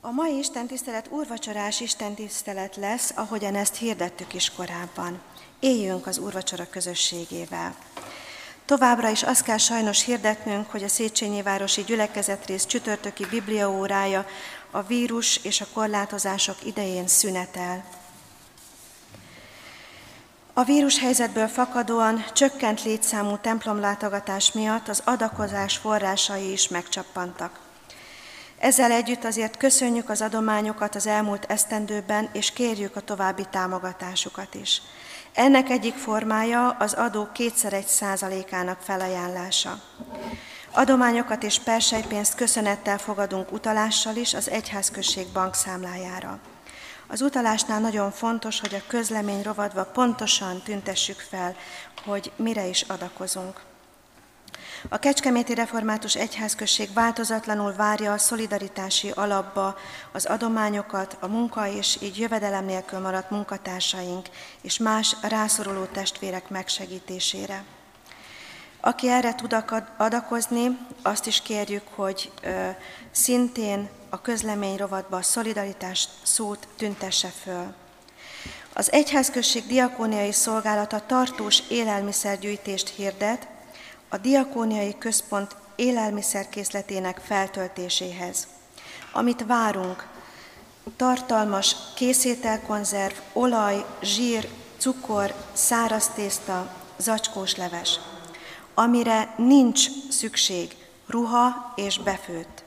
A mai Isten tisztelet úrvacsorás Isten tisztelet lesz, ahogyan ezt hirdettük is korábban. Éljünk az úrvacsora közösségével. Továbbra is azt kell sajnos hirdetnünk, hogy a Széchenyi Városi Gyülekezetrész csütörtöki bibliaórája a vírus és a korlátozások idején szünetel. A vírus helyzetből fakadóan csökkent létszámú templomlátogatás miatt az adakozás forrásai is megcsappantak. Ezzel együtt azért köszönjük az adományokat az elmúlt esztendőben, és kérjük a további támogatásukat is. Ennek egyik formája az adó kétszer egy százalékának felajánlása. Adományokat és persejpénzt köszönettel fogadunk utalással is az Egyházközség bankszámlájára. Az utalásnál nagyon fontos, hogy a közlemény rovadva pontosan tüntessük fel, hogy mire is adakozunk. A Kecskeméti Református Egyházközség változatlanul várja a szolidaritási alapba az adományokat a munka és így jövedelem nélkül maradt munkatársaink és más rászoruló testvérek megsegítésére. Aki erre tud adakozni, azt is kérjük, hogy ö, szintén a közlemény rovatba a szolidaritás szót tüntesse föl. Az Egyházközség diakóniai szolgálata tartós élelmiszergyűjtést hirdet, a Diakóniai Központ élelmiszerkészletének feltöltéséhez. Amit várunk, tartalmas készételkonzerv, olaj, zsír, cukor, száraz tészta, zacskós leves. Amire nincs szükség, ruha és befőtt.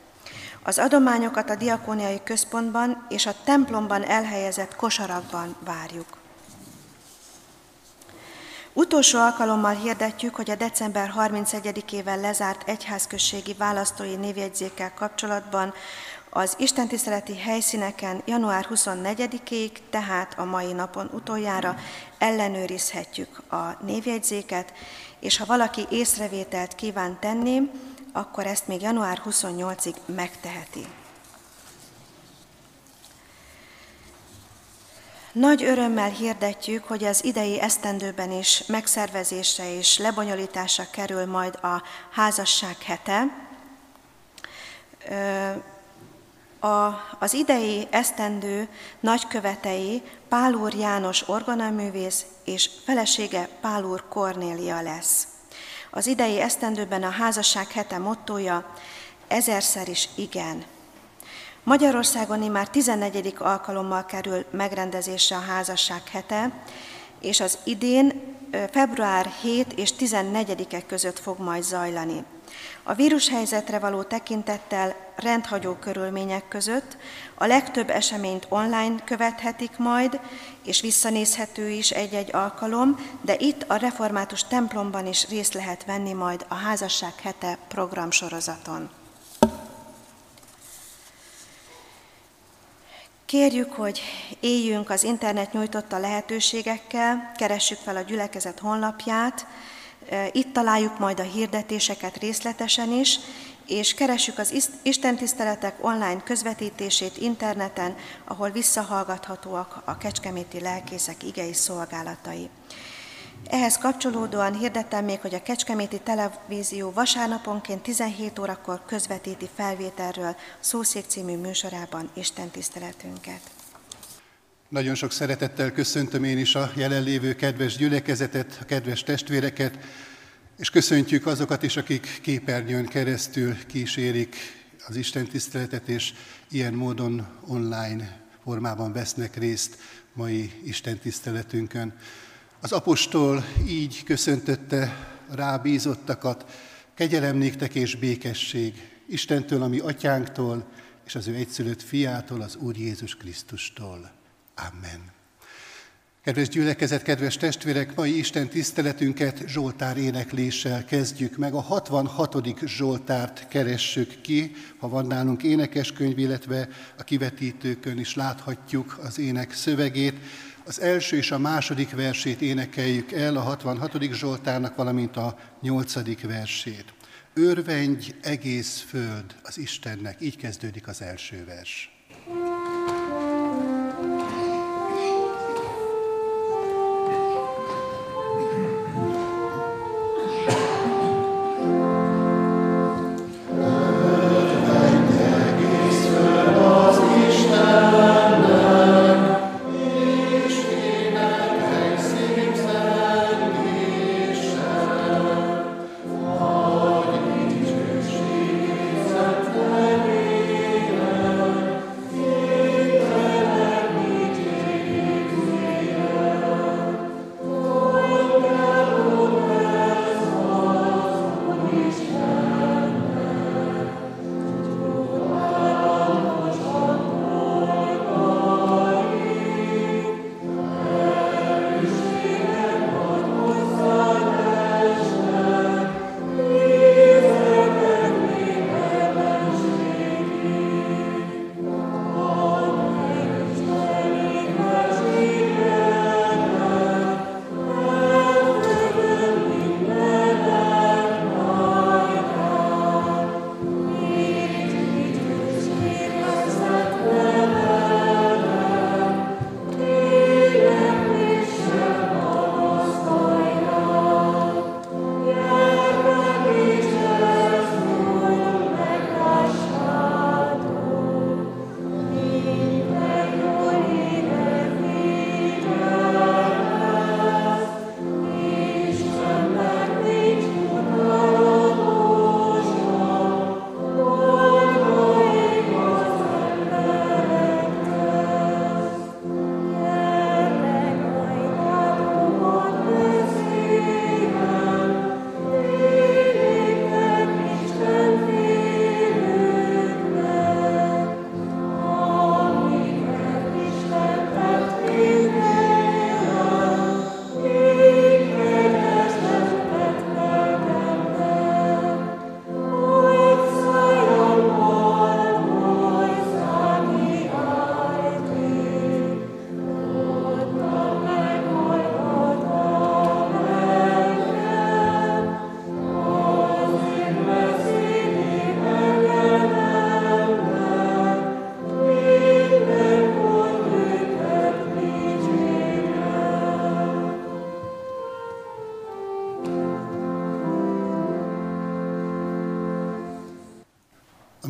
Az adományokat a diakóniai központban és a templomban elhelyezett kosarakban várjuk. Utolsó alkalommal hirdetjük, hogy a december 31-ével lezárt egyházközségi választói névjegyzékkel kapcsolatban az istentiszteleti helyszíneken január 24-ig, tehát a mai napon utoljára ellenőrizhetjük a névjegyzéket, és ha valaki észrevételt kíván tenni, akkor ezt még január 28-ig megteheti. Nagy örömmel hirdetjük, hogy az idei esztendőben is megszervezésre és lebonyolításra kerül majd a házasság hete. A, az idei esztendő nagykövetei Pál úr János orgonaművész és felesége Pál úr Kornélia lesz. Az idei esztendőben a házasság hete mottoja ezerszer is igen. Magyarországon már 14. alkalommal kerül megrendezésre a házasság hete, és az idén február 7 és 14-e között fog majd zajlani. A vírushelyzetre való tekintettel rendhagyó körülmények között a legtöbb eseményt online követhetik majd, és visszanézhető is egy-egy alkalom, de itt a református templomban is részt lehet venni majd a házasság hete programsorozaton. Kérjük, hogy éljünk az internet nyújtotta lehetőségekkel, keressük fel a gyülekezet honlapját, itt találjuk majd a hirdetéseket részletesen is, és keressük az istentiszteletek online közvetítését interneten, ahol visszahallgathatóak a kecskeméti lelkészek igei szolgálatai. Ehhez kapcsolódóan hirdettem még, hogy a Kecskeméti Televízió vasárnaponként 17 órakor közvetíti felvételről Szószék című műsorában Isten tiszteletünket. Nagyon sok szeretettel köszöntöm én is a jelenlévő kedves gyülekezetet, a kedves testvéreket, és köszöntjük azokat is, akik képernyőn keresztül kísérik az Isten tiszteletet, és ilyen módon online formában vesznek részt mai Isten tiszteletünkön. Az apostol így köszöntötte rábízottakat, kegyelem néktek és békesség Istentől, ami atyánktól, és az ő egyszülött fiától, az Úr Jézus Krisztustól. Amen. Kedves gyülekezet, kedves testvérek, mai Isten tiszteletünket Zsoltár énekléssel kezdjük meg. A 66. Zsoltárt keressük ki, ha van nálunk énekeskönyv, illetve a kivetítőkön is láthatjuk az ének szövegét. Az első és a második versét énekeljük el a 66. Zsoltárnak, valamint a nyolcadik versét. Örvendj egész föld az Istennek, így kezdődik az első vers.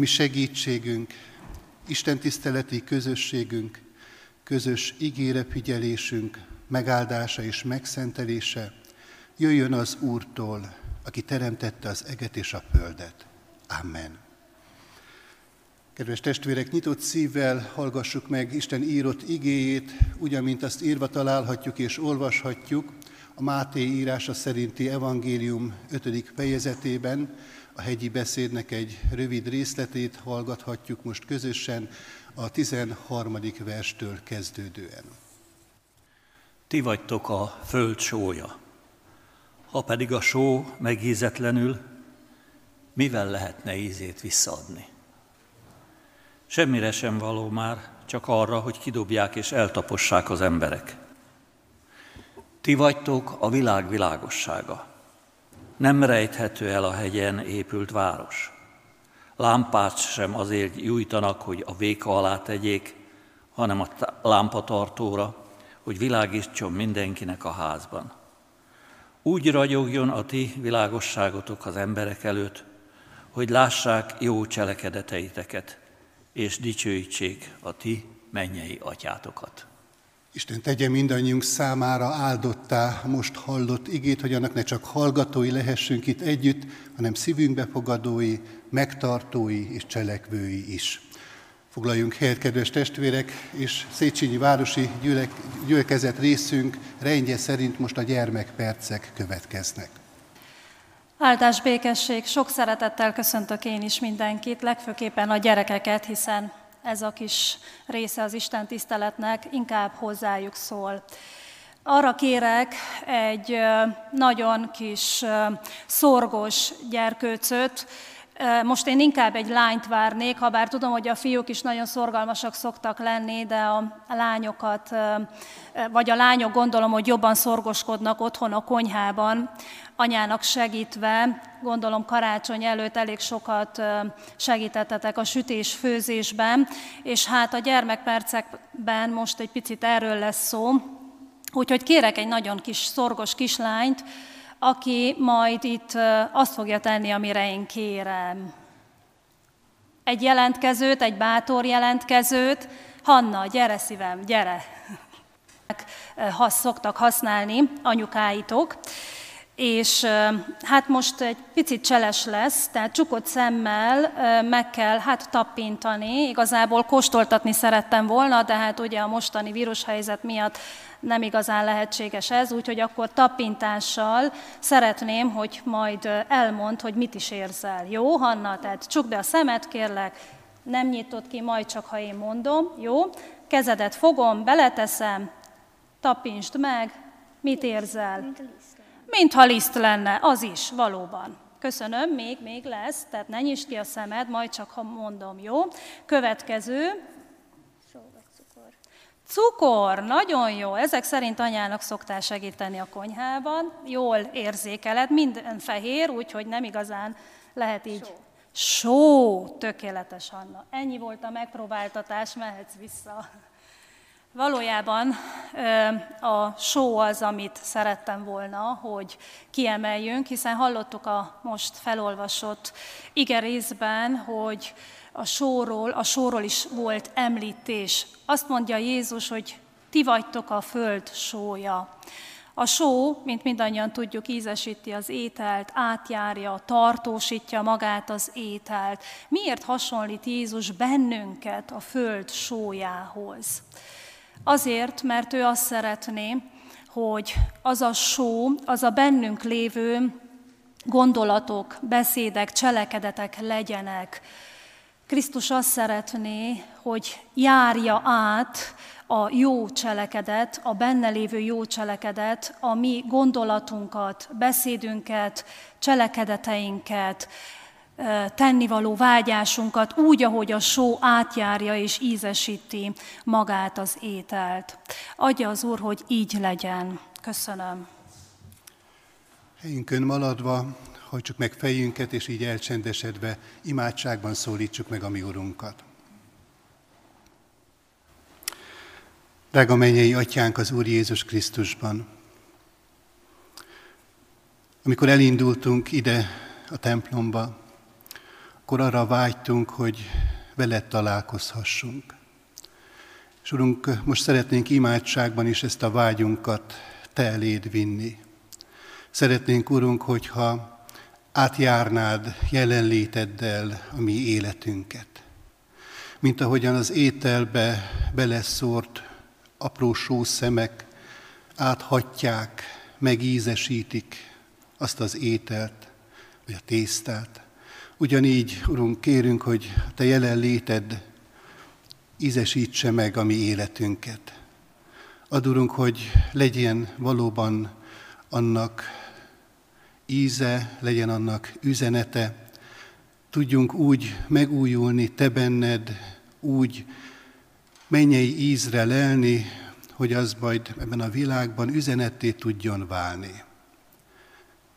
Mi segítségünk, Isten tiszteleti közösségünk, közös ígére figyelésünk, megáldása és megszentelése jöjjön az Úrtól, aki teremtette az eget és a földet. Amen. Kedves testvérek, nyitott szívvel hallgassuk meg Isten írott igéjét, ugyanint azt írva találhatjuk és olvashatjuk a Máté írása szerinti evangélium 5. fejezetében, a hegyi beszédnek egy rövid részletét hallgathatjuk most közösen a 13. verstől kezdődően. Ti vagytok a föld sója. Ha pedig a só megízetlenül, mivel lehetne ízét visszaadni? Semmire sem való már, csak arra, hogy kidobják és eltapossák az emberek. Ti vagytok a világ világossága. Nem rejthető el a hegyen épült város. Lámpát sem azért gyújtanak, hogy a véka alá tegyék, hanem a lámpatartóra, hogy világítson mindenkinek a házban. Úgy ragyogjon a ti világosságotok az emberek előtt, hogy lássák jó cselekedeteiteket, és dicsőítsék a ti mennyei atyátokat. Isten tegye mindannyiunk számára áldottá most hallott igét, hogy annak ne csak hallgatói lehessünk itt együtt, hanem szívünkbe fogadói, megtartói és cselekvői is. Foglaljunk helyet, kedves testvérek, és Széchenyi Városi gyülek, Gyülekezet részünk rendje szerint most a gyermekpercek következnek. Áldás békesség, sok szeretettel köszöntök én is mindenkit, legfőképpen a gyerekeket, hiszen ez a kis része az Isten tiszteletnek inkább hozzájuk szól. Arra kérek egy nagyon kis szorgos gyerkőcöt, most én inkább egy lányt várnék, ha bár tudom, hogy a fiúk is nagyon szorgalmasak szoktak lenni, de a lányokat, vagy a lányok gondolom, hogy jobban szorgoskodnak otthon a konyhában, anyának segítve, gondolom karácsony előtt elég sokat segítettetek a sütés-főzésben, és hát a gyermekpercekben most egy picit erről lesz szó, úgyhogy kérek egy nagyon kis szorgos kislányt, aki majd itt azt fogja tenni, amire én kérem. Egy jelentkezőt, egy bátor jelentkezőt, Hanna, gyere szívem, gyere! Ha szoktak használni anyukáitok, és hát most egy picit cseles lesz, tehát csukott szemmel meg kell hát tappintani, igazából kóstoltatni szerettem volna, de hát ugye a mostani vírushelyzet miatt nem igazán lehetséges ez, úgyhogy akkor tapintással szeretném, hogy majd elmond, hogy mit is érzel. Jó, Hanna? Tehát csukd be a szemet, kérlek, nem nyitott ki, majd csak ha én mondom, jó? Kezedet fogom, beleteszem, tapintsd meg, mit érzel? Mint liszt. Mintha liszt lenne, az is, valóban. Köszönöm, még, még lesz, tehát ne nyisd ki a szemed, majd csak ha mondom, jó? Következő, Cukor, nagyon jó. Ezek szerint anyának szoktál segíteni a konyhában. Jól érzékeled, minden fehér, úgyhogy nem igazán lehet így. Só. Só, tökéletes, Anna. Ennyi volt a megpróbáltatás, mehetsz vissza. Valójában a só az, amit szerettem volna, hogy kiemeljünk, hiszen hallottuk a most felolvasott igerészben, hogy a sóról, a sóról is volt említés. Azt mondja Jézus, hogy ti vagytok a föld sója. A só, mint mindannyian tudjuk, ízesíti az ételt, átjárja, tartósítja magát az ételt. Miért hasonlít Jézus bennünket a föld sójához? Azért, mert ő azt szeretné, hogy az a só, az a bennünk lévő gondolatok, beszédek, cselekedetek legyenek, Krisztus azt szeretné, hogy járja át a jó cselekedet, a benne lévő jó cselekedet, a mi gondolatunkat, beszédünket, cselekedeteinket, tennivaló vágyásunkat úgy, ahogy a só átjárja és ízesíti magát az ételt. Adja az Úr, hogy így legyen. Köszönöm. Helyünkön maladva hajtsuk meg fejünket, és így elcsendesedve imádságban szólítsuk meg a mi Urunkat. Drága mennyei atyánk az Úr Jézus Krisztusban, amikor elindultunk ide a templomba, akkor arra vágytunk, hogy veled találkozhassunk. És Urunk, most szeretnénk imádságban is ezt a vágyunkat Te eléd vinni. Szeretnénk, Urunk, hogyha átjárnád jelenléteddel a mi életünket. Mint ahogyan az ételbe beleszórt apró sószemek áthatják, megízesítik azt az ételt, vagy a tésztát. Ugyanígy, Urunk, kérünk, hogy Te jelenléted ízesítse meg a mi életünket. Adurunk, hogy legyen valóban annak íze, legyen annak üzenete, tudjunk úgy megújulni Te benned, úgy mennyei ízre lelni, hogy az majd ebben a világban üzenetté tudjon válni.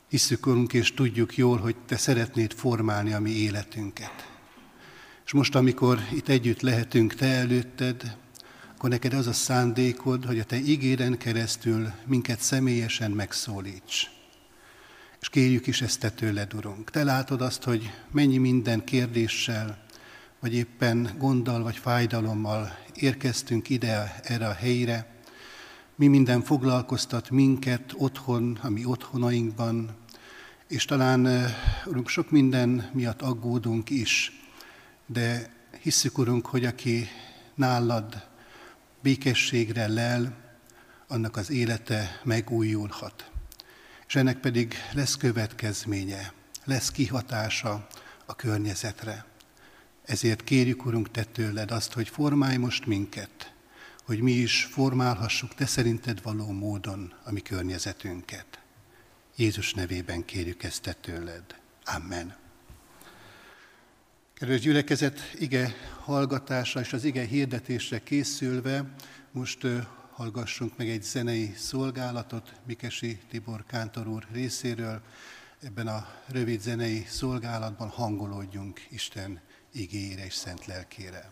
Hiszük, Urunk, és tudjuk jól, hogy Te szeretnéd formálni a mi életünket. És most, amikor itt együtt lehetünk Te előtted, akkor neked az a szándékod, hogy a Te ígéren keresztül minket személyesen megszólíts. És kérjük is ezt Te tőled, Urunk. Te látod azt, hogy mennyi minden kérdéssel, vagy éppen gonddal, vagy fájdalommal érkeztünk ide, erre a helyre. Mi minden foglalkoztat minket otthon, a mi otthonainkban, és talán, Urunk, sok minden miatt aggódunk is, de hisszük, Urunk, hogy aki nálad békességre lel, annak az élete megújulhat. És ennek pedig lesz következménye, lesz kihatása a környezetre. Ezért kérjük, Urunk, Te tőled azt, hogy formálj most minket, hogy mi is formálhassuk Te szerinted való módon a mi környezetünket. Jézus nevében kérjük ezt Te tőled. Amen. Kedves gyülekezet, ige hallgatása és az ige hirdetésre készülve, most hallgassunk meg egy zenei szolgálatot Mikesi Tibor Kántor úr részéről. Ebben a rövid zenei szolgálatban hangolódjunk Isten igére és szent lelkére.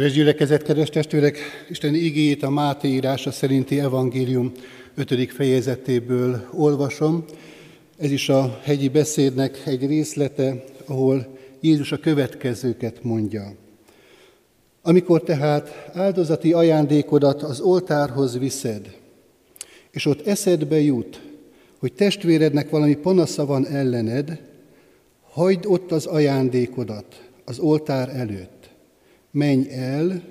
Kedves gyülekezet, kedves testvérek, Isten igéjét a Máté írása szerinti evangélium 5. fejezetéből olvasom. Ez is a hegyi beszédnek egy részlete, ahol Jézus a következőket mondja. Amikor tehát áldozati ajándékodat az oltárhoz viszed, és ott eszedbe jut, hogy testvérednek valami panasza van ellened, hagyd ott az ajándékodat az oltár előtt menj el,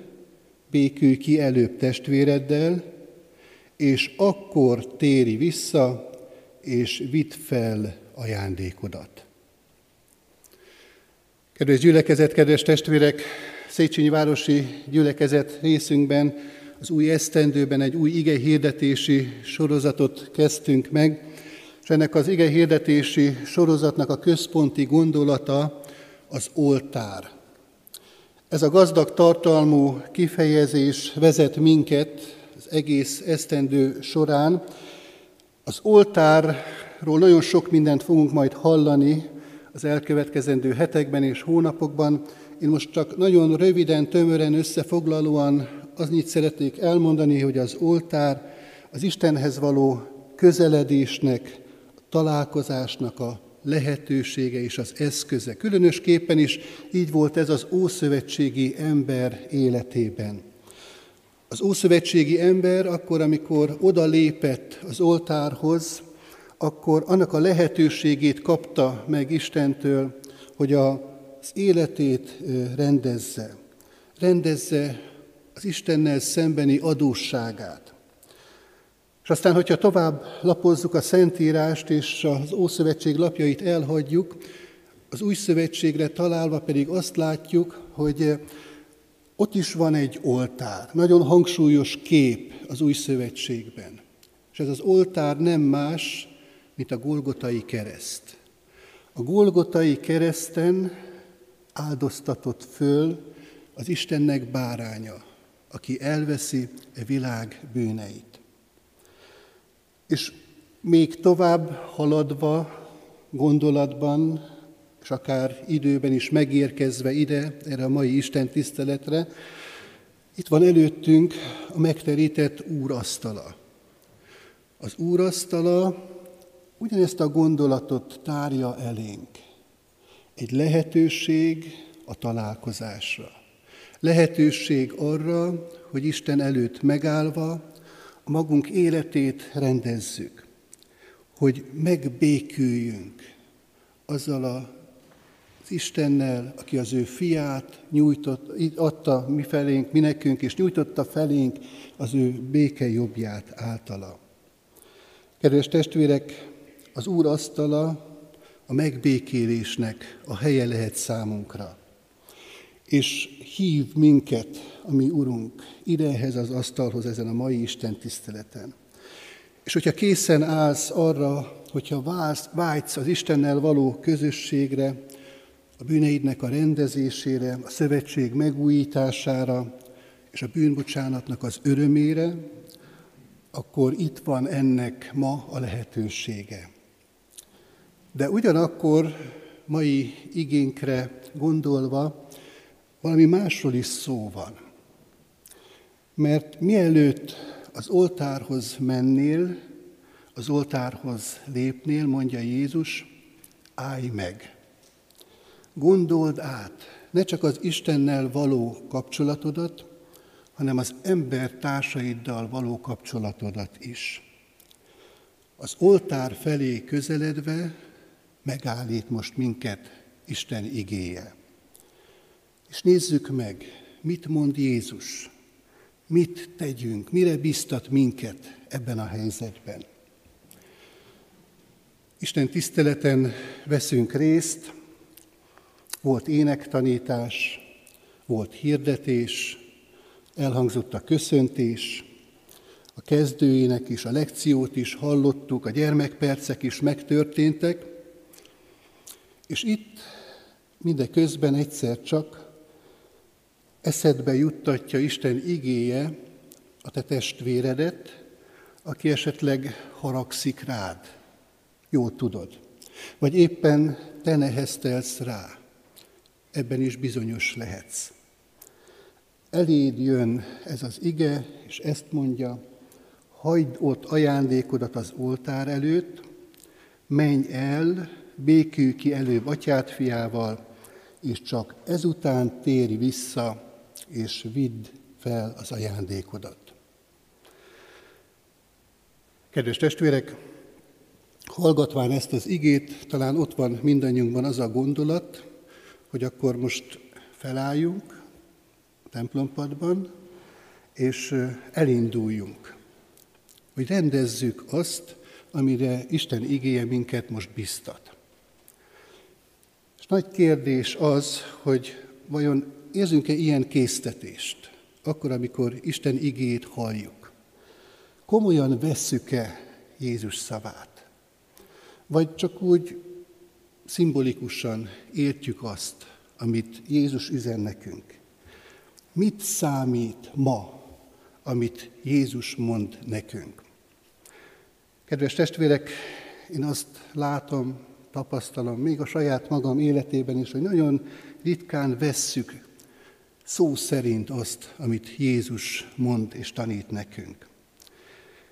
békülj ki előbb testvéreddel, és akkor téri vissza, és vidd fel ajándékodat. Kedves gyülekezet, kedves testvérek, Széchenyi Városi Gyülekezet részünkben az új esztendőben egy új ige hirdetési sorozatot kezdtünk meg, és ennek az ige hirdetési sorozatnak a központi gondolata az oltár. Ez a gazdag tartalmú kifejezés vezet minket az egész esztendő során. Az oltárról nagyon sok mindent fogunk majd hallani az elkövetkezendő hetekben és hónapokban. Én most csak nagyon röviden, tömören, összefoglalóan annyit szeretnék elmondani, hogy az oltár az Istenhez való közeledésnek, találkozásnak a lehetősége és az eszköze. Különösképpen is így volt ez az ószövetségi ember életében. Az ószövetségi ember akkor, amikor oda lépett az oltárhoz, akkor annak a lehetőségét kapta meg Istentől, hogy az életét rendezze. Rendezze az Istennel szembeni adósságát. És aztán, hogyha tovább lapozzuk a Szentírást és az Ószövetség lapjait elhagyjuk, az Új Szövetségre találva pedig azt látjuk, hogy ott is van egy oltár, nagyon hangsúlyos kép az Új Szövetségben. És ez az oltár nem más, mint a Golgotai kereszt. A Golgotai kereszten áldoztatott föl az Istennek báránya, aki elveszi a világ bűneit. És még tovább haladva gondolatban, és akár időben is megérkezve ide, erre a mai Isten tiszteletre, itt van előttünk a megterített úrasztala. Az úrasztala ugyanezt a gondolatot tárja elénk. Egy lehetőség a találkozásra. Lehetőség arra, hogy Isten előtt megállva magunk életét rendezzük, hogy megbéküljünk azzal a az Istennel, aki az ő fiát nyújtott, adta mi felénk, mi nekünk, és nyújtotta felénk az ő béke jobbját általa. Kedves testvérek, az Úr asztala a megbékélésnek a helye lehet számunkra. És hív minket, a mi Urunk, idehez az asztalhoz ezen a mai Isten tiszteleten. És hogyha készen állsz arra, hogyha vágysz az Istennel való közösségre, a bűneidnek a rendezésére, a szövetség megújítására és a bűnbocsánatnak az örömére, akkor itt van ennek ma a lehetősége. De ugyanakkor mai igénkre gondolva valami másról is szó van. Mert mielőtt az oltárhoz mennél, az oltárhoz lépnél, mondja Jézus, állj meg. Gondold át ne csak az Istennel való kapcsolatodat, hanem az ember társaiddal való kapcsolatodat is. Az oltár felé közeledve megállít most minket Isten igéje. És nézzük meg, mit mond Jézus, mit tegyünk, mire biztat minket ebben a helyzetben. Isten tiszteleten veszünk részt, volt énektanítás, volt hirdetés, elhangzott a köszöntés, a kezdőének is, a lekciót is hallottuk, a gyermekpercek is megtörténtek, és itt mindeközben egyszer csak eszedbe juttatja Isten igéje a te testvéredet, aki esetleg haragszik rád. Jól tudod. Vagy éppen te neheztelsz rá. Ebben is bizonyos lehetsz. Eléd jön ez az ige, és ezt mondja, hagyd ott ajándékodat az oltár előtt, menj el, békülj ki előbb atyát fiával, és csak ezután térj vissza és vidd fel az ajándékodat. Kedves testvérek, hallgatván ezt az igét, talán ott van mindannyiunkban az a gondolat, hogy akkor most felálljunk a templompadban, és elinduljunk, hogy rendezzük azt, amire Isten igéje minket most biztat. És nagy kérdés az, hogy vajon érzünk-e ilyen késztetést, akkor, amikor Isten igét halljuk? Komolyan vesszük-e Jézus szavát? Vagy csak úgy szimbolikusan értjük azt, amit Jézus üzen nekünk? Mit számít ma, amit Jézus mond nekünk? Kedves testvérek, én azt látom, tapasztalom, még a saját magam életében is, hogy nagyon ritkán vesszük szó szerint azt, amit Jézus mond és tanít nekünk.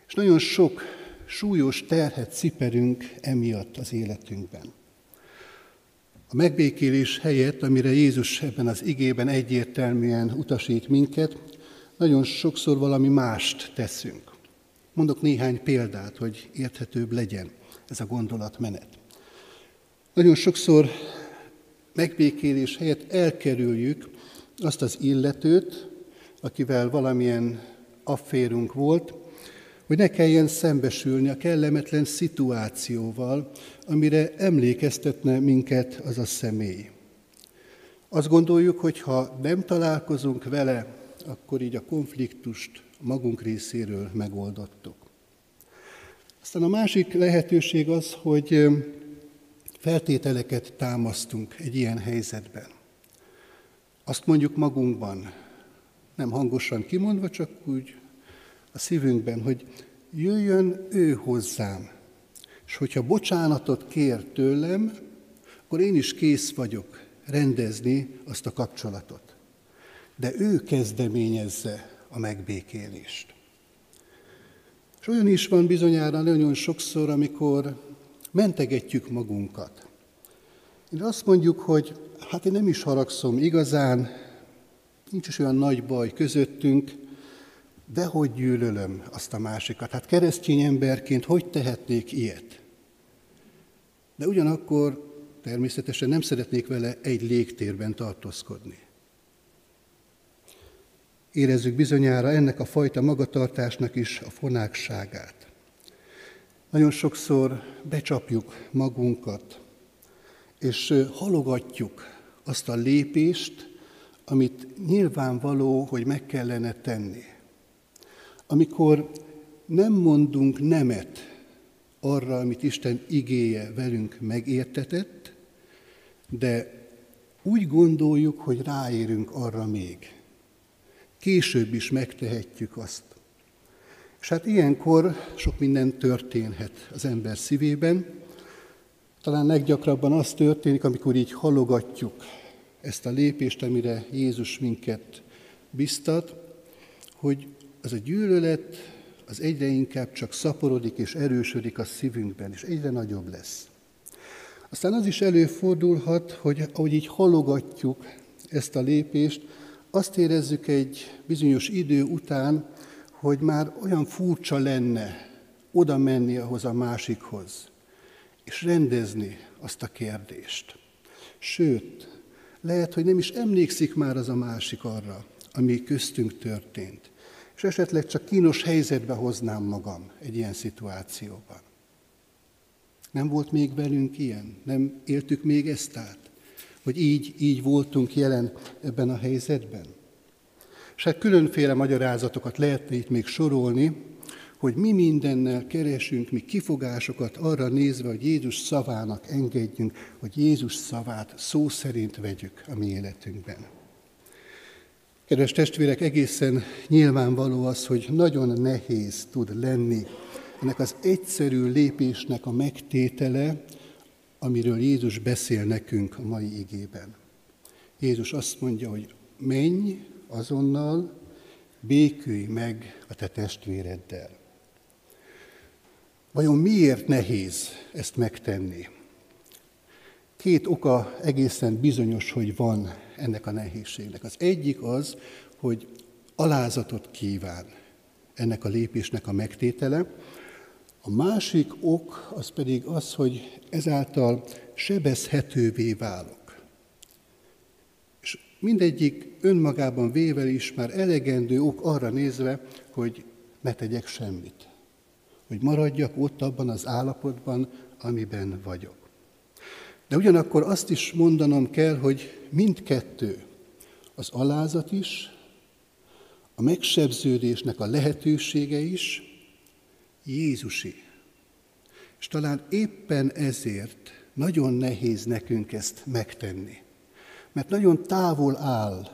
És nagyon sok súlyos terhet ciperünk emiatt az életünkben. A megbékélés helyett, amire Jézus ebben az igében egyértelműen utasít minket, nagyon sokszor valami mást teszünk. Mondok néhány példát, hogy érthetőbb legyen ez a gondolatmenet. Nagyon sokszor megbékélés helyett elkerüljük azt az illetőt, akivel valamilyen afférunk volt, hogy ne kelljen szembesülni a kellemetlen szituációval, amire emlékeztetne minket az a személy. Azt gondoljuk, hogy ha nem találkozunk vele, akkor így a konfliktust magunk részéről megoldottuk. Aztán a másik lehetőség az, hogy feltételeket támasztunk egy ilyen helyzetben. Azt mondjuk magunkban, nem hangosan kimondva, csak úgy a szívünkben, hogy jöjjön ő hozzám, és hogyha bocsánatot kér tőlem, akkor én is kész vagyok rendezni azt a kapcsolatot. De ő kezdeményezze a megbékélést. És olyan is van bizonyára nagyon sokszor, amikor mentegetjük magunkat. Én azt mondjuk, hogy hát én nem is haragszom igazán, nincs is olyan nagy baj közöttünk, de hogy gyűlölöm azt a másikat. Hát keresztény emberként hogy tehetnék ilyet? De ugyanakkor természetesen nem szeretnék vele egy légtérben tartózkodni. Érezzük bizonyára ennek a fajta magatartásnak is a fonákságát. Nagyon sokszor becsapjuk magunkat, és halogatjuk azt a lépést, amit nyilvánvaló, hogy meg kellene tenni. Amikor nem mondunk nemet arra, amit Isten igéje velünk megértetett, de úgy gondoljuk, hogy ráérünk arra még. Később is megtehetjük azt. És hát ilyenkor sok minden történhet az ember szívében. Talán leggyakrabban az történik, amikor így halogatjuk ezt a lépést, amire Jézus minket biztat, hogy az a gyűlölet az egyre inkább csak szaporodik és erősödik a szívünkben, és egyre nagyobb lesz. Aztán az is előfordulhat, hogy ahogy így halogatjuk ezt a lépést, azt érezzük egy bizonyos idő után, hogy már olyan furcsa lenne oda menni ahhoz a másikhoz, és rendezni azt a kérdést. Sőt, lehet, hogy nem is emlékszik már az a másik arra, ami köztünk történt. És esetleg csak kínos helyzetbe hoznám magam egy ilyen szituációban. Nem volt még velünk ilyen? Nem éltük még ezt át? Hogy így, így voltunk jelen ebben a helyzetben? És hát különféle magyarázatokat lehetne itt még sorolni, hogy mi mindennel keresünk, mi kifogásokat arra nézve, hogy Jézus szavának engedjünk, hogy Jézus szavát szó szerint vegyük a mi életünkben. Kedves testvérek, egészen nyilvánvaló az, hogy nagyon nehéz tud lenni ennek az egyszerű lépésnek a megtétele, amiről Jézus beszél nekünk a mai igében. Jézus azt mondja, hogy menj, azonnal békülj meg a te testvéreddel. Vajon miért nehéz ezt megtenni? Két oka egészen bizonyos, hogy van ennek a nehézségnek. Az egyik az, hogy alázatot kíván ennek a lépésnek a megtétele. A másik ok az pedig az, hogy ezáltal sebezhetővé válok. Mindegyik önmagában véve is már elegendő ok arra nézve, hogy ne tegyek semmit. Hogy maradjak ott abban az állapotban, amiben vagyok. De ugyanakkor azt is mondanom kell, hogy mindkettő, az alázat is, a megsebződésnek a lehetősége is Jézusi. És talán éppen ezért nagyon nehéz nekünk ezt megtenni. mert nagyon távol áll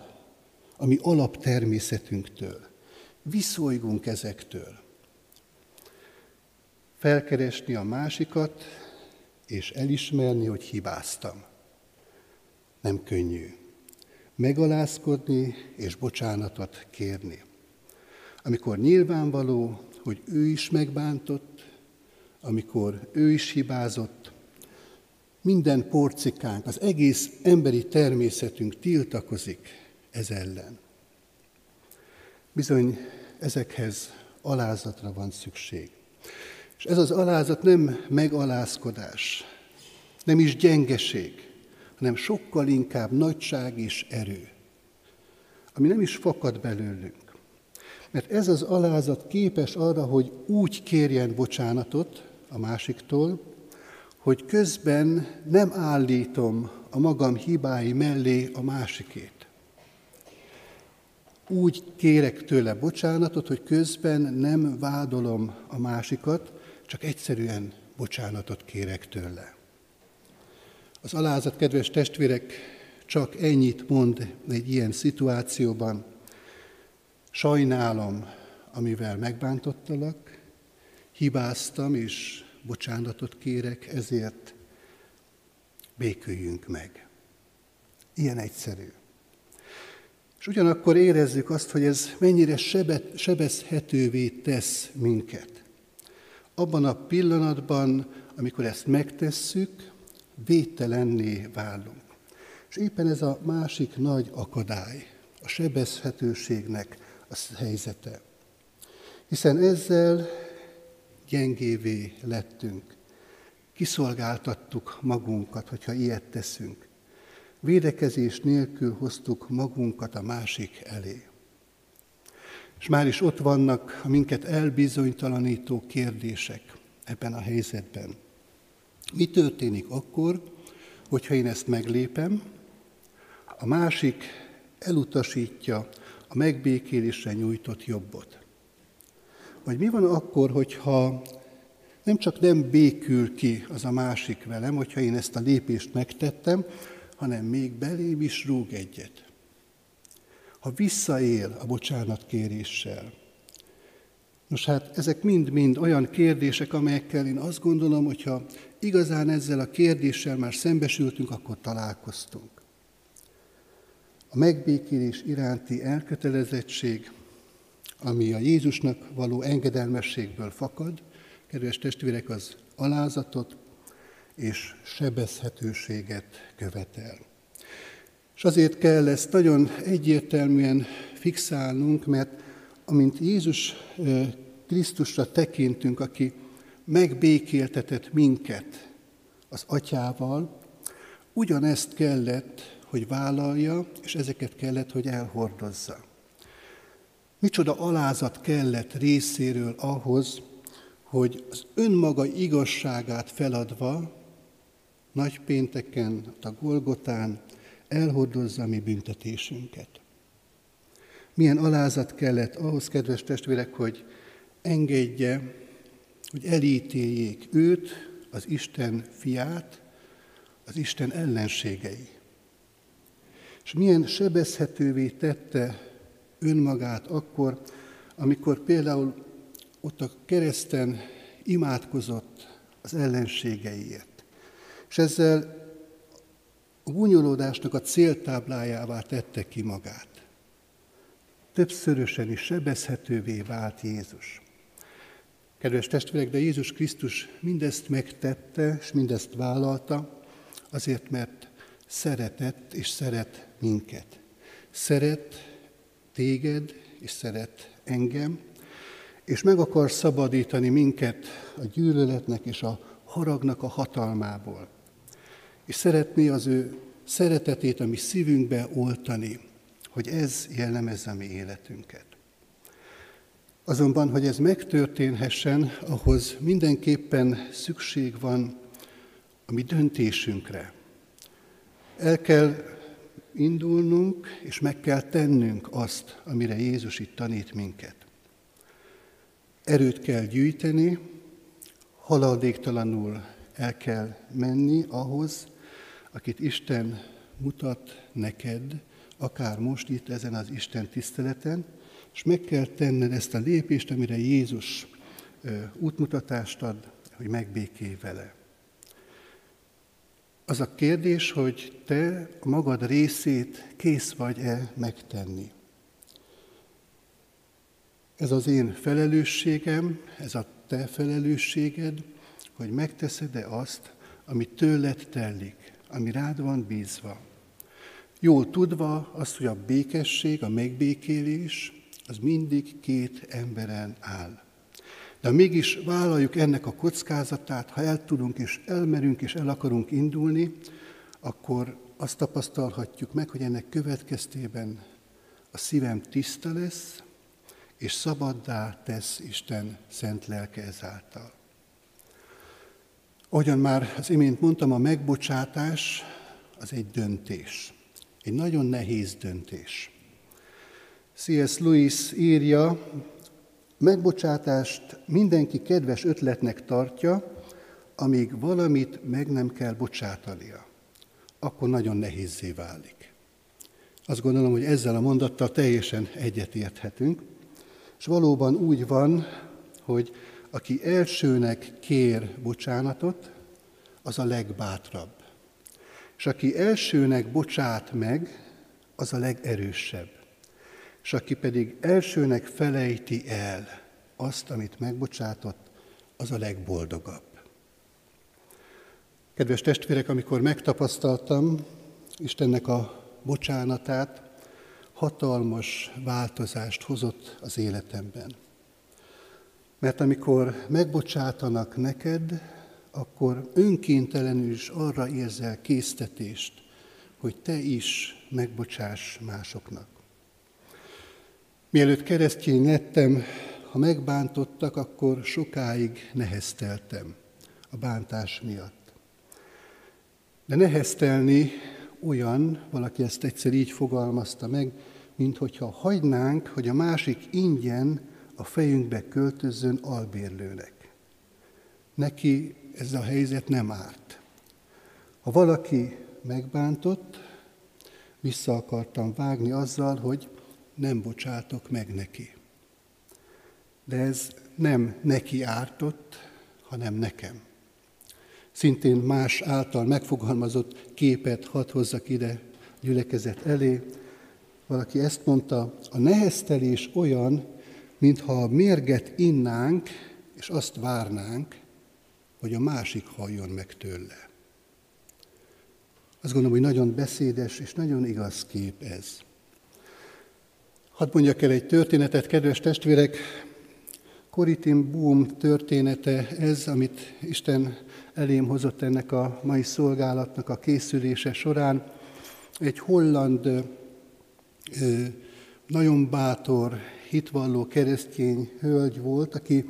a mi alaptermészetünktől. Viszolygunk ezektől. Felkeresni a másikat, és elismerni, hogy hibáztam. Nem könnyű. Megalázkodni és bocsánatot kérni. Amikor nyilvánvaló, hogy ő is megbántott, amikor ő is hibázott, minden porcikánk, az egész emberi természetünk tiltakozik ez ellen. Bizony ezekhez alázatra van szükség. És ez az alázat nem megalázkodás, nem is gyengeség, hanem sokkal inkább nagyság és erő, ami nem is fakad belőlünk. Mert ez az alázat képes arra, hogy úgy kérjen bocsánatot a másiktól, hogy közben nem állítom a magam hibái mellé a másikét. Úgy kérek tőle bocsánatot, hogy közben nem vádolom a másikat, csak egyszerűen bocsánatot kérek tőle. Az alázat, kedves testvérek, csak ennyit mond egy ilyen szituációban. Sajnálom, amivel megbántottalak, hibáztam, és bocsánatot kérek, ezért béküljünk meg. Ilyen egyszerű. És ugyanakkor érezzük azt, hogy ez mennyire sebet, sebezhetővé tesz minket. Abban a pillanatban, amikor ezt megtesszük, védtelenné válunk. És éppen ez a másik nagy akadály, a sebezhetőségnek a helyzete. Hiszen ezzel gyengévé lettünk. Kiszolgáltattuk magunkat, hogyha ilyet teszünk. Védekezés nélkül hoztuk magunkat a másik elé. És már is ott vannak a minket elbizonytalanító kérdések ebben a helyzetben. Mi történik akkor, hogyha én ezt meglépem, a másik elutasítja a megbékélésre nyújtott jobbot? Vagy mi van akkor, hogyha nem csak nem békül ki az a másik velem, hogyha én ezt a lépést megtettem, hanem még belém is rúg egyet. Ha visszaél a bocsánatkéréssel. Nos hát ezek mind-mind olyan kérdések, amelyekkel én azt gondolom, hogyha igazán ezzel a kérdéssel már szembesültünk, akkor találkoztunk. A megbékélés iránti elkötelezettség, ami a Jézusnak való engedelmességből fakad, kedves testvérek, az alázatot, és sebezhetőséget követel. És azért kell ezt nagyon egyértelműen fixálnunk, mert amint Jézus Krisztusra tekintünk, aki megbékéltetett minket az atyával, ugyanezt kellett, hogy vállalja, és ezeket kellett, hogy elhordozza. Micsoda alázat kellett részéről ahhoz, hogy az önmaga igazságát feladva nagy pénteken, a Golgotán elhordozza mi büntetésünket. Milyen alázat kellett ahhoz, kedves testvérek, hogy engedje, hogy elítéljék őt, az Isten fiát, az Isten ellenségei. És milyen sebezhetővé tette önmagát akkor, amikor például ott a kereszten imádkozott az ellenségeiért. És ezzel a gúnyolódásnak a céltáblájává tette ki magát. Többszörösen is sebezhetővé vált Jézus. Kedves testvérek, de Jézus Krisztus mindezt megtette, és mindezt vállalta, azért, mert szeretett és szeret minket. Szeret téged, és szeret engem, és meg akar szabadítani minket a gyűlöletnek és a haragnak a hatalmából és szeretné az ő szeretetét a mi szívünkbe oltani, hogy ez jellemezze a mi életünket. Azonban, hogy ez megtörténhessen, ahhoz mindenképpen szükség van a mi döntésünkre. El kell indulnunk, és meg kell tennünk azt, amire Jézus itt tanít minket. Erőt kell gyűjteni, haladéktalanul el kell menni ahhoz, akit Isten mutat neked, akár most itt ezen az Isten tiszteleten, és meg kell tenned ezt a lépést, amire Jézus útmutatást ad, hogy megbékélj vele. Az a kérdés, hogy te magad részét kész vagy-e megtenni. Ez az én felelősségem, ez a te felelősséged, hogy megteszed-e azt, ami tőled tellik, ami rád van bízva. Jól tudva azt, hogy a békesség, a megbékélés, az mindig két emberen áll. De mégis vállaljuk ennek a kockázatát, ha el tudunk és elmerünk és el akarunk indulni, akkor azt tapasztalhatjuk meg, hogy ennek következtében a szívem tiszta lesz, és szabaddá tesz Isten szent lelke ezáltal. Ahogyan már az imént mondtam, a megbocsátás az egy döntés. Egy nagyon nehéz döntés. C.S. Lewis írja, megbocsátást mindenki kedves ötletnek tartja, amíg valamit meg nem kell bocsátania. Akkor nagyon nehézé válik. Azt gondolom, hogy ezzel a mondattal teljesen egyetérthetünk, és valóban úgy van, hogy aki elsőnek kér bocsánatot, az a legbátrabb. És aki elsőnek bocsát meg, az a legerősebb. És aki pedig elsőnek felejti el azt, amit megbocsátott, az a legboldogabb. Kedves testvérek, amikor megtapasztaltam Istennek a bocsánatát, hatalmas változást hozott az életemben. Mert amikor megbocsátanak neked, akkor önkéntelenül is arra érzel késztetést, hogy te is megbocsáss másoknak. Mielőtt keresztény lettem, ha megbántottak, akkor sokáig nehezteltem a bántás miatt. De neheztelni olyan, valaki ezt egyszer így fogalmazta meg, mint hogyha hagynánk, hogy a másik ingyen a fejünkbe költözzön albérlőnek. Neki ez a helyzet nem árt. Ha valaki megbántott, vissza akartam vágni azzal, hogy nem bocsátok meg neki. De ez nem neki ártott, hanem nekem. Szintén más által megfogalmazott képet hadd hozzak ide gyülekezet elé. Valaki ezt mondta, a neheztelés olyan, mintha a mérget innánk, és azt várnánk, hogy a másik halljon meg tőle. Azt gondolom, hogy nagyon beszédes és nagyon igaz kép ez. Hadd mondjak el egy történetet, kedves testvérek. Koritin Boom története ez, amit Isten elém hozott ennek a mai szolgálatnak a készülése során. Egy holland, nagyon bátor, hitvalló keresztény hölgy volt, aki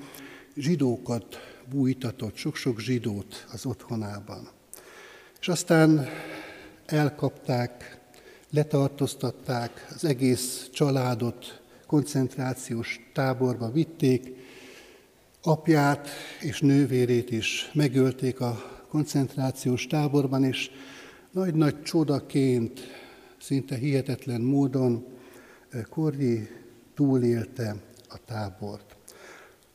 zsidókat bújtatott, sok-sok zsidót az otthonában. És aztán elkapták, letartóztatták, az egész családot koncentrációs táborba vitték, apját és nővérét is megölték a koncentrációs táborban, és nagy-nagy csodaként, szinte hihetetlen módon Korri túlélte a tábort.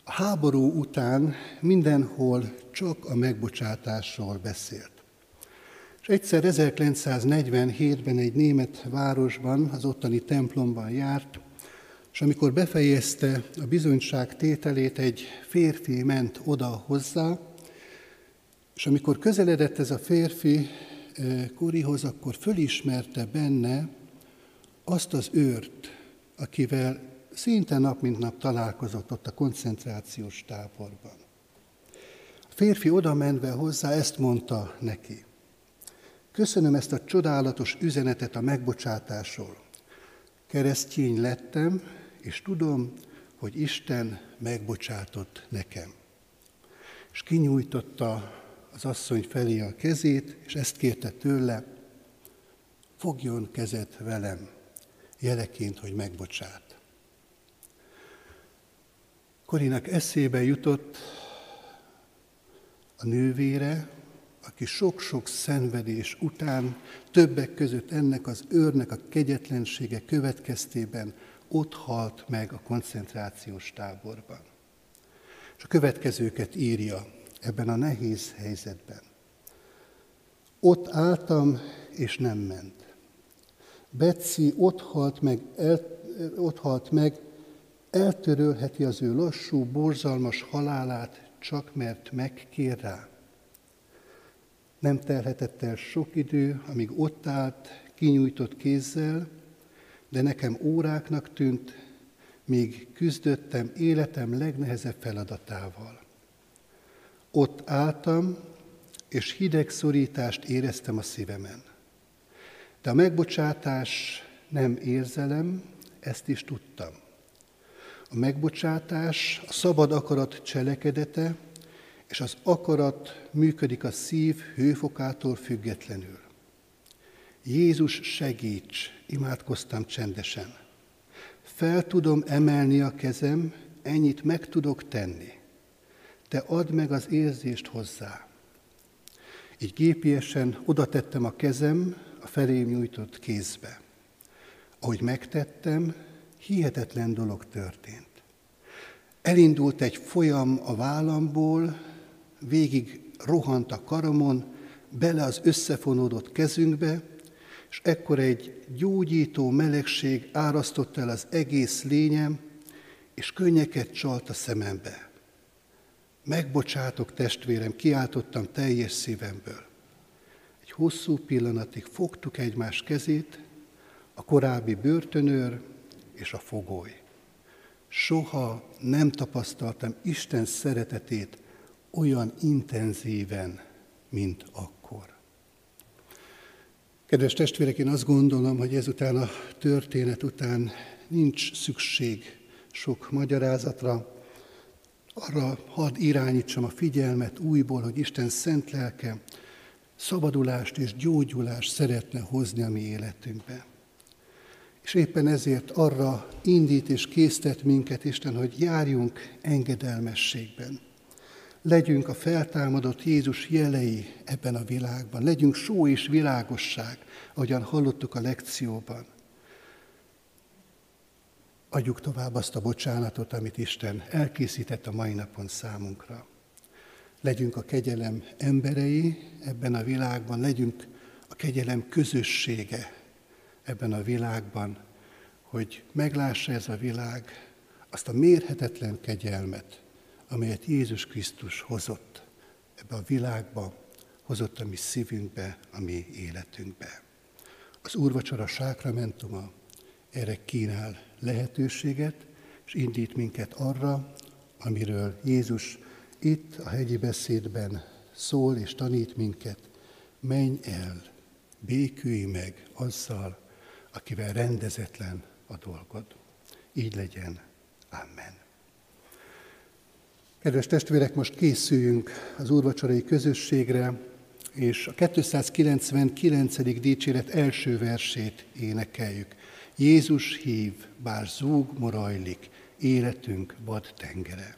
A háború után mindenhol csak a megbocsátásról beszélt. És egyszer 1947-ben egy német városban, az ottani templomban járt, és amikor befejezte a bizonyság tételét, egy férfi ment oda hozzá, és amikor közeledett ez a férfi Korihoz, akkor fölismerte benne azt az őrt, akivel szinte nap mint nap találkozott ott a koncentrációs táborban. A férfi oda menve hozzá ezt mondta neki. Köszönöm ezt a csodálatos üzenetet a megbocsátásról. Keresztény lettem, és tudom, hogy Isten megbocsátott nekem. És kinyújtotta az asszony felé a kezét, és ezt kérte tőle, fogjon kezet velem, jeleként, hogy megbocsát. Korinak eszébe jutott a nővére, aki sok-sok szenvedés után, többek között ennek az őrnek a kegyetlensége következtében ott halt meg a koncentrációs táborban. És a következőket írja ebben a nehéz helyzetben. Ott álltam, és nem ment. Betsy ott halt meg, el, ott halt meg, eltörölheti az ő lassú, borzalmas halálát, csak mert megkér rá. Nem telhetett el sok idő, amíg ott állt, kinyújtott kézzel, de nekem óráknak tűnt, míg küzdöttem életem legnehezebb feladatával. Ott álltam, és hideg szorítást éreztem a szívemen. De a megbocsátás nem érzelem, ezt is tudtam. A megbocsátás a szabad akarat cselekedete, és az akarat működik a szív hőfokától függetlenül. Jézus segíts, imádkoztam csendesen. Fel tudom emelni a kezem, ennyit meg tudok tenni. Te add meg az érzést hozzá. Így gépiesen oda tettem a kezem a felém nyújtott kézbe. Ahogy megtettem, hihetetlen dolog történt. Elindult egy folyam a vállamból, végig rohant a karamon, bele az összefonódott kezünkbe, és ekkor egy gyógyító melegség árasztotta el az egész lényem, és könnyeket csalt a szemembe. Megbocsátok, testvérem, kiáltottam teljes szívemből. Hosszú pillanatig fogtuk egymás kezét, a korábbi börtönőr és a fogoly. Soha nem tapasztaltam Isten szeretetét olyan intenzíven, mint akkor. Kedves testvérek, én azt gondolom, hogy ezután a történet után nincs szükség sok magyarázatra, arra hadd irányítsam a figyelmet újból, hogy Isten szent lelke szabadulást és gyógyulást szeretne hozni a mi életünkbe. És éppen ezért arra indít és késztet minket Isten, hogy járjunk engedelmességben. Legyünk a feltámadott Jézus jelei ebben a világban. Legyünk só és világosság, ahogyan hallottuk a lekcióban. Adjuk tovább azt a bocsánatot, amit Isten elkészített a mai napon számunkra. Legyünk a kegyelem emberei ebben a világban, legyünk a kegyelem közössége ebben a világban, hogy meglássa ez a világ azt a mérhetetlen kegyelmet, amelyet Jézus Krisztus hozott ebbe a világba, hozott a mi szívünkbe, a mi életünkbe. Az úrvacsora sákramentuma erre kínál lehetőséget, és indít minket arra, amiről Jézus itt a hegyi beszédben szól és tanít minket, menj el, békülj meg azzal, akivel rendezetlen a dolgod. Így legyen. Amen. Kedves testvérek, most készüljünk az úrvacsorai közösségre, és a 299. dicséret első versét énekeljük. Jézus hív, bár zúg morajlik, életünk vad tengere.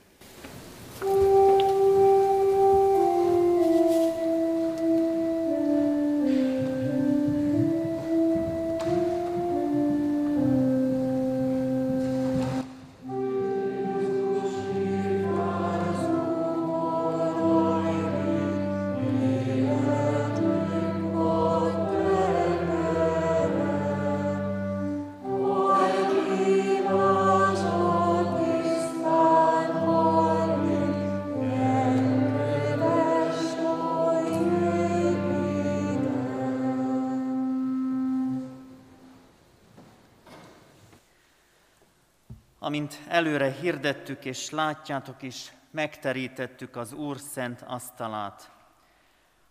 Amint előre hirdettük és látjátok is, megterítettük az Úr szent asztalát.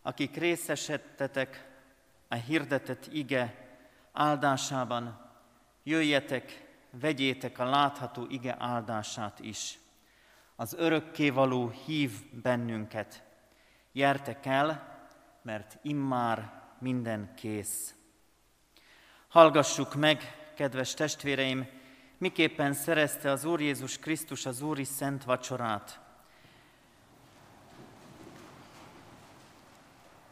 Akik részesedtetek a hirdetett ige áldásában, jöjjetek, vegyétek a látható ige áldását is. Az örökkévaló hív bennünket. Jertek el, mert immár minden kész. Hallgassuk meg, kedves testvéreim, miképpen szerezte az Úr Jézus Krisztus az Úri Szent Vacsorát.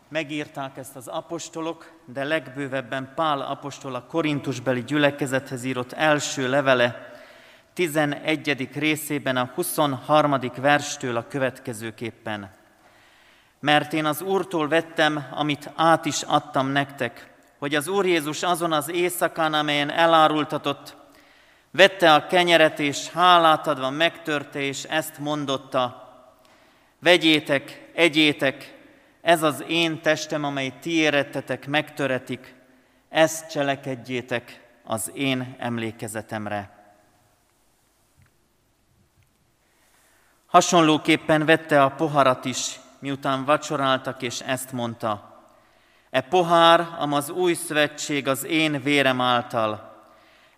megírták ezt az apostolok, de legbővebben Pál apostol a Korintusbeli gyülekezethez írott első levele 11. részében a 23. verstől a következőképpen. Mert én az Úrtól vettem, amit át is adtam nektek, hogy az Úr Jézus azon az éjszakán, amelyen elárultatott, vette a kenyeret, és hálát adva megtörte, és ezt mondotta, vegyétek, egyétek, ez az én testem, amely ti érettetek, megtöretik, ezt cselekedjétek az én emlékezetemre. Hasonlóképpen vette a poharat is, miután vacsoráltak, és ezt mondta. E pohár, am az új szövetség az én vérem által.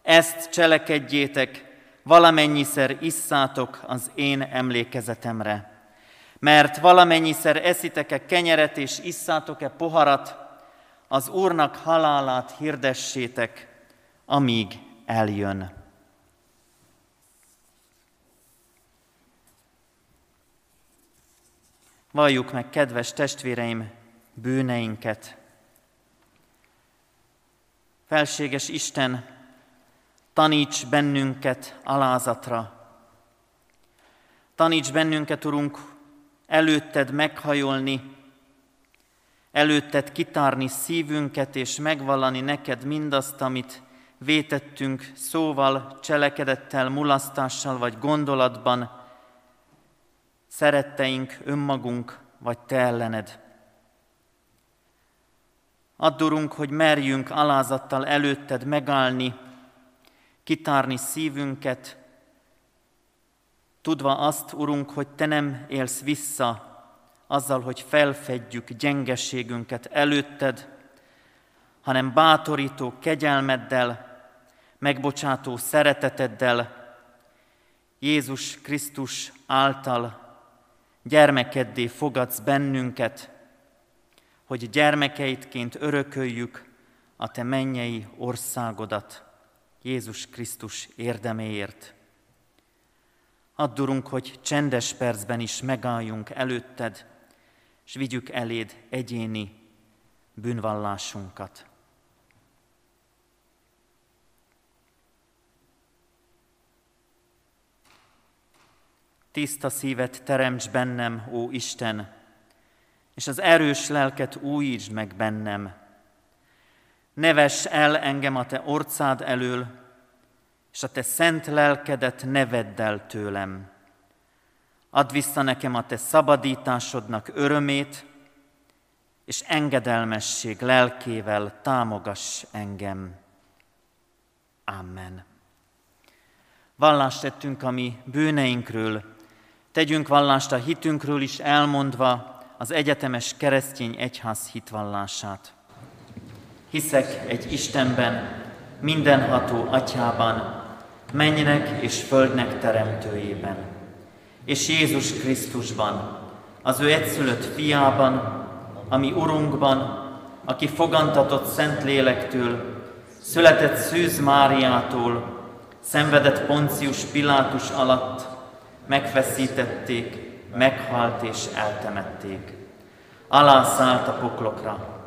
Ezt cselekedjétek, valamennyiszer isszátok az én emlékezetemre. Mert valamennyiszer eszitek-e kenyeret és isszátok-e poharat, az Úrnak halálát hirdessétek, amíg eljön. Valljuk meg, kedves testvéreim, bűneinket. Felséges Isten, taníts bennünket alázatra. Taníts bennünket, Urunk, előtted meghajolni, előtted kitárni szívünket és megvallani neked mindazt, amit vétettünk szóval, cselekedettel, mulasztással vagy gondolatban, szeretteink, önmagunk vagy te ellened. Addurunk, hogy merjünk alázattal előtted megállni, kitárni szívünket, tudva azt, Urunk, hogy Te nem élsz vissza azzal, hogy felfedjük gyengességünket előtted, hanem bátorító kegyelmeddel, megbocsátó szereteteddel, Jézus Krisztus által gyermekeddé fogadsz bennünket, hogy gyermekeidként örököljük a Te mennyei országodat Jézus Krisztus érdeméért. Addurunk, hogy csendes percben is megálljunk előtted, és vigyük eléd egyéni bűnvallásunkat. Tiszta szívet teremts bennem, ó Isten, és az erős lelket újítsd meg bennem. Neves el engem a te orcád elől, és a te szent lelkedet ne el tőlem. Add vissza nekem a te szabadításodnak örömét, és engedelmesség lelkével támogass engem. Amen. Vallást tettünk a mi bűneinkről, tegyünk vallást a hitünkről is elmondva az egyetemes keresztény egyház hitvallását. Hiszek egy Istenben, mindenható atyában, mennynek és földnek teremtőjében, és Jézus Krisztusban, az ő egyszülött fiában, ami Urunkban, aki fogantatott Szent Lélektől, született Szűz Máriától, szenvedett Poncius Pilátus alatt, megfeszítették, meghalt és eltemették. Alászállt a poklokra.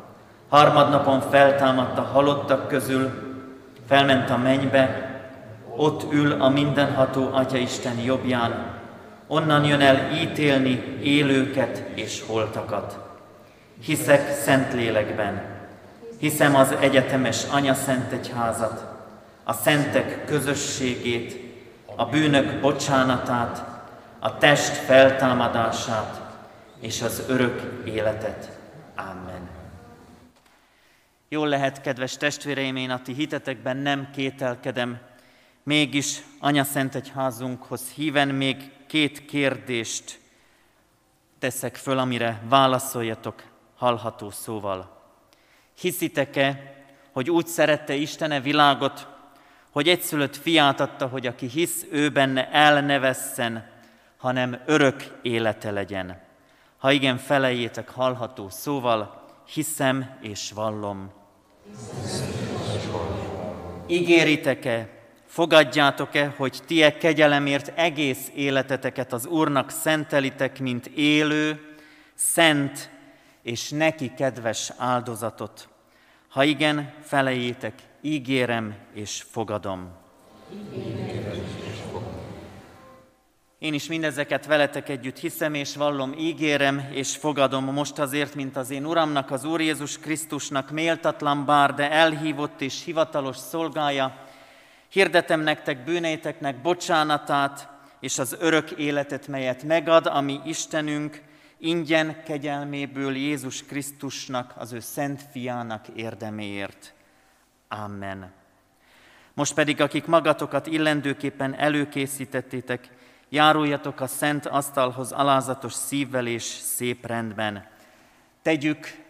Harmadnapon feltámadt a halottak közül, felment a mennybe, ott ül a mindenható Atya Isten jobbján, onnan jön el ítélni élőket és holtakat. Hiszek szent lélekben, hiszem az egyetemes Anya Szent Egyházat, a szentek közösségét, a bűnök bocsánatát, a test feltámadását és az örök életet. Amen. Jól lehet, kedves testvéreim, én a ti hitetekben nem kételkedem, Mégis Anya Szent Egyházunkhoz híven még két kérdést teszek föl, amire válaszoljatok hallható szóval. Hiszitek-e, hogy úgy szerette Istene világot, hogy egyszülött fiát adta, hogy aki hisz ő benne el ne vesszen, hanem örök élete legyen. Ha igen, felejétek hallható szóval, hiszem és vallom. Ígéritek-e, Fogadjátok-e, hogy ti e kegyelemért egész életeteket az Úrnak szentelitek, mint élő, szent és neki kedves áldozatot. Ha igen, felejétek, ígérem és fogadom. Én is mindezeket veletek együtt hiszem és vallom, ígérem és fogadom most azért, mint az én Uramnak, az Úr Jézus Krisztusnak méltatlan bár, de elhívott és hivatalos szolgája, hirdetem nektek bűneiteknek bocsánatát, és az örök életet, melyet megad, ami Istenünk, ingyen kegyelméből Jézus Krisztusnak, az ő szent fiának érdeméért. Amen. Most pedig, akik magatokat illendőképpen előkészítettétek, járuljatok a szent asztalhoz alázatos szívvel és szép rendben. Tegyük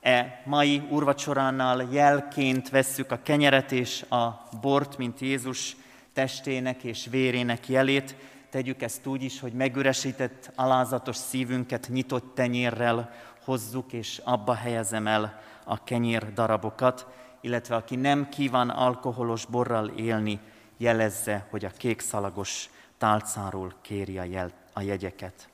e mai urvacsoránál jelként vesszük a kenyeret és a bort, mint Jézus testének és vérének jelét, tegyük ezt úgy is, hogy megüresített, alázatos szívünket nyitott tenyérrel hozzuk, és abba helyezem el a kenyér darabokat, illetve aki nem kíván alkoholos borral élni, jelezze, hogy a kékszalagos tálcáról kéri a, jel, a jegyeket.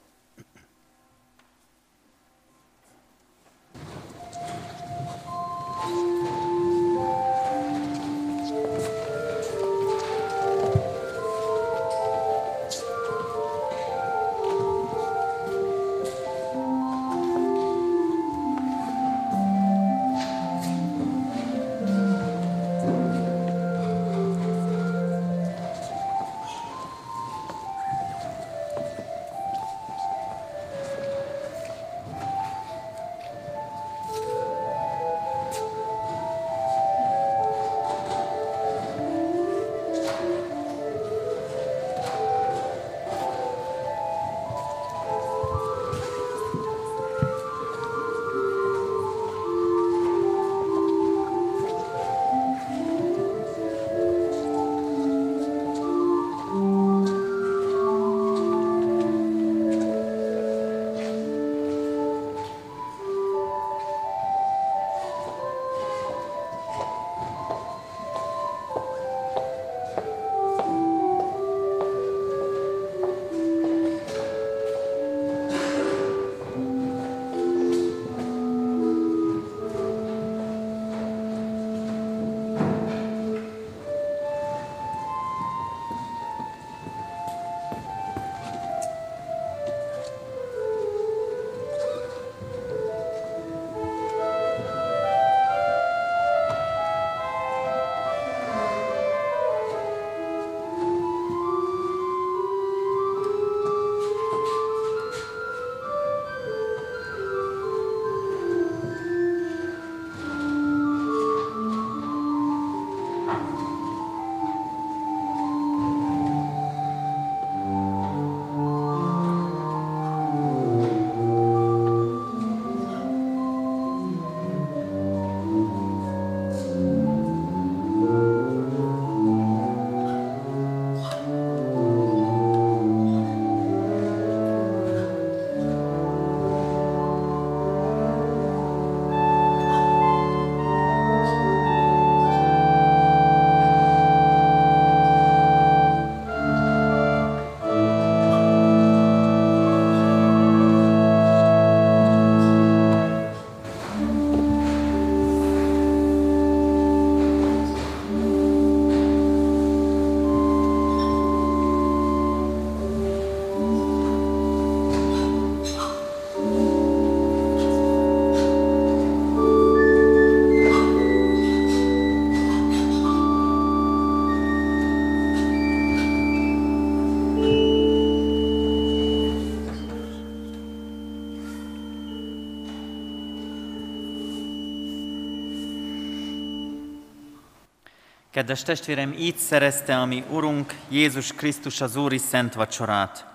Kedves testvérem, így szerezte a mi Urunk Jézus Krisztus az Úri Szent Vacsorát.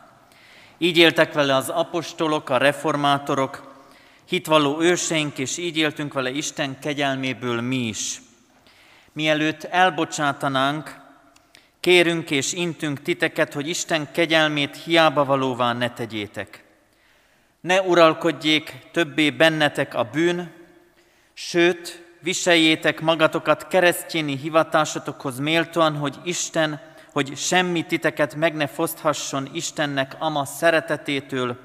Így éltek vele az apostolok, a reformátorok, hitvalló őseink, és így éltünk vele Isten kegyelméből mi is. Mielőtt elbocsátanánk, kérünk és intünk titeket, hogy Isten kegyelmét hiába valóvá ne tegyétek. Ne uralkodjék többé bennetek a bűn, sőt, viseljétek magatokat keresztjéni hivatásotokhoz méltóan, hogy Isten, hogy semmi titeket meg ne foszthasson Istennek ama szeretetétől,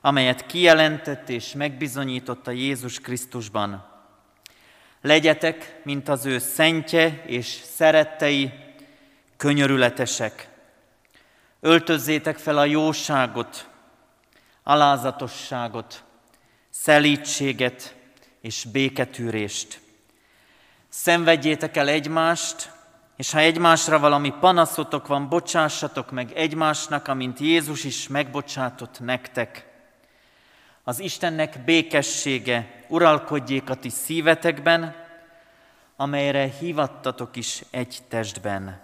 amelyet kijelentett és megbizonyított a Jézus Krisztusban. Legyetek, mint az ő szentje és szerettei, könyörületesek. Öltözzétek fel a jóságot, alázatosságot, szelítséget és béketűrést. Szenvedjétek el egymást, és ha egymásra valami panaszotok van, bocsássatok meg egymásnak, amint Jézus is megbocsátott nektek. Az Istennek békessége uralkodjék a ti szívetekben, amelyre hívattatok is egy testben.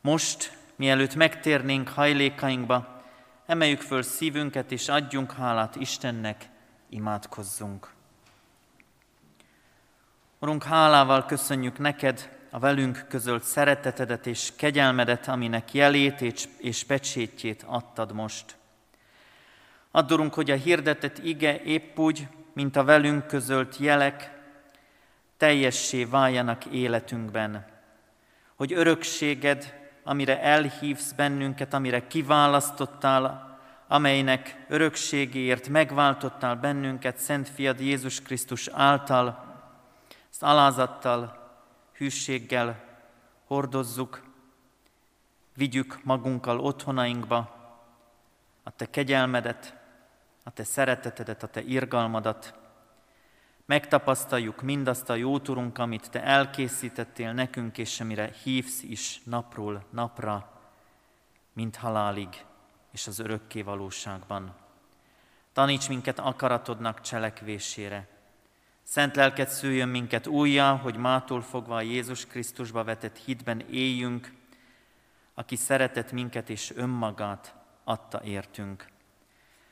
Most, mielőtt megtérnénk hajlékainkba, emeljük föl szívünket és adjunk hálát Istennek, imádkozzunk. Urunk, hálával köszönjük neked a velünk közölt szeretetedet és kegyelmedet, aminek jelét és pecsétjét adtad most. Addurunk, hogy a hirdetett ige épp úgy, mint a velünk közölt jelek, teljessé váljanak életünkben. Hogy örökséged, amire elhívsz bennünket, amire kiválasztottál, amelynek örökségéért megváltottál bennünket Szent Fiad Jézus Krisztus által, ezt alázattal, hűséggel hordozzuk, vigyük magunkkal otthonainkba a Te kegyelmedet, a Te szeretetedet, a Te irgalmadat, megtapasztaljuk mindazt a jó turunk, amit Te elkészítettél nekünk, és amire hívsz is napról napra, mint halálig és az örökké valóságban. Taníts minket akaratodnak cselekvésére. Szent lelket szüljön minket újjá, hogy mától fogva a Jézus Krisztusba vetett hitben éljünk, aki szeretett minket és önmagát adta értünk.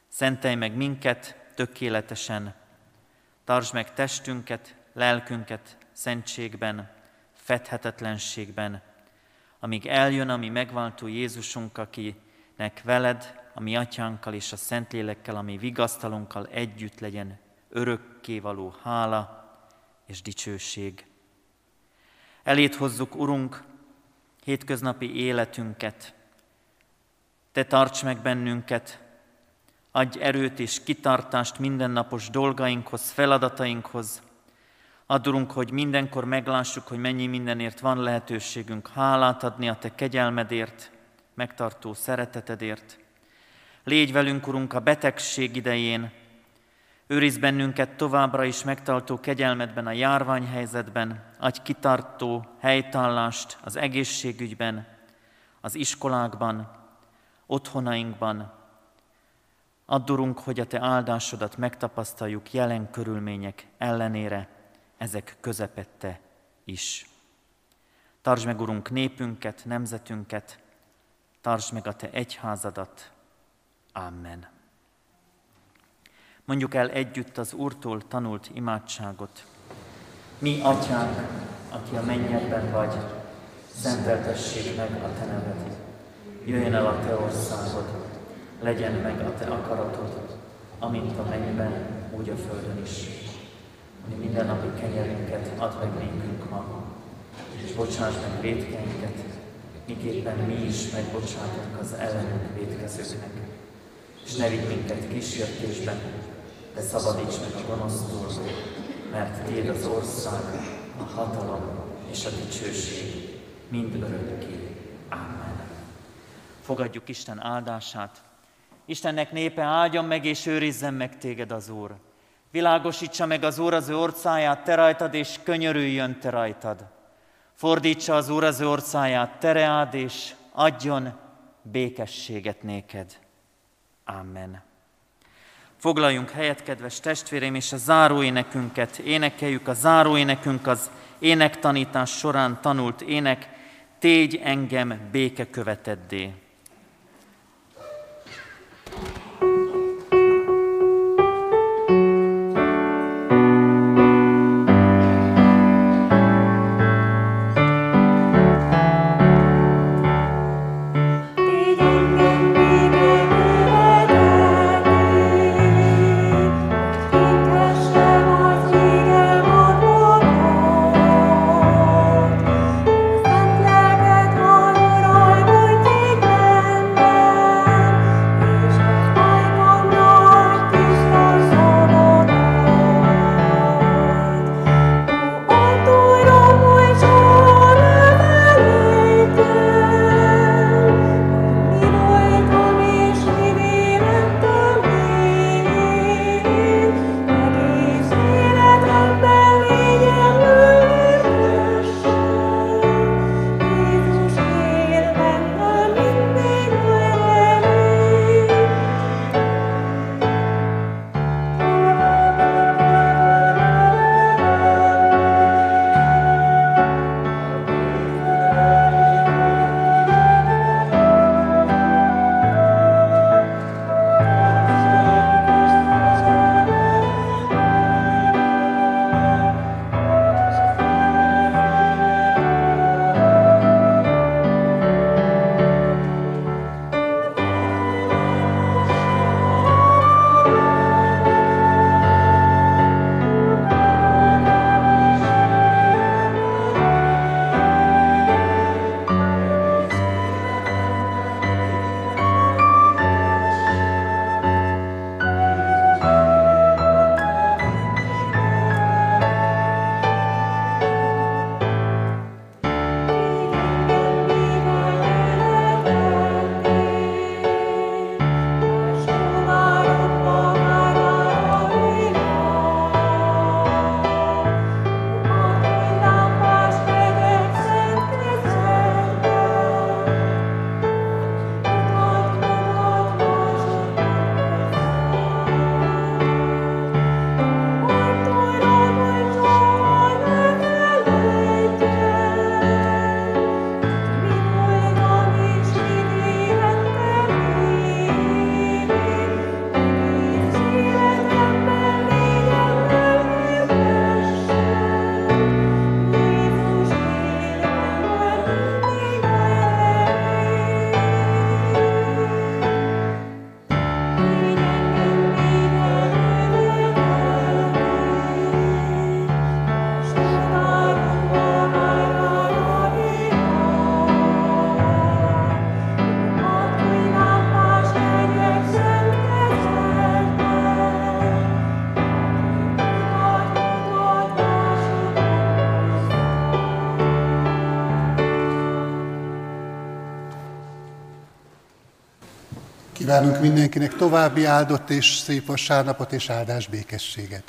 Szentelj meg minket tökéletesen, tartsd meg testünket, lelkünket szentségben, fedhetetlenségben, amíg eljön a mi megváltó Jézusunk, akinek veled, a mi atyánkkal és a Szentlélekkel, a mi vigasztalunkkal együtt legyen örökkévaló hála és dicsőség. Elét hozzuk, Urunk, hétköznapi életünket. Te tarts meg bennünket, adj erőt és kitartást mindennapos dolgainkhoz, feladatainkhoz. Adurunk, hogy mindenkor meglássuk, hogy mennyi mindenért van lehetőségünk hálát adni a Te kegyelmedért, megtartó szeretetedért. Légy velünk, Urunk, a betegség idején, Őriz bennünket továbbra is megtartó kegyelmedben a járványhelyzetben, adj kitartó helytállást az egészségügyben, az iskolákban, otthonainkban. Addurunk, hogy a Te áldásodat megtapasztaljuk jelen körülmények ellenére, ezek közepette is. Tartsd meg, Urunk, népünket, nemzetünket, tartsd meg a Te egyházadat. Amen. Mondjuk el együtt az Úrtól tanult imádságot. Mi, Atyánk, aki a mennyekben vagy, szenteltessék meg a Te neved. Jöjjön el a Te országod, legyen meg a Te akaratod, amint a mennyben, úgy a földön is. Mi mindennapi kenyerünket add meg nékünk ma, és bocsáss meg védkeinket, miképpen mi is megbocsátunk az ellenünk védkezőknek. És ne vigy minket kísértésben, de szabadíts meg a gonosztól, mert Tiéd az ország, a hatalom és a dicsőség mind örökké. Amen. Fogadjuk Isten áldását. Istennek népe áldjon meg és őrizzen meg téged az Úr. Világosítsa meg az Úr az ő orcáját te rajtad, és könyörüljön te rajtad. Fordítsa az Úr az ő orcáját tereád, és adjon békességet néked. Amen. Foglaljunk helyet, kedves testvéreim, és a záróénekünket énekeljük. A záróénekünk az énektanítás során tanult ének, Tégy engem béke követeddé. Kívánunk mindenkinek további áldott és szép vasárnapot és áldás békességet.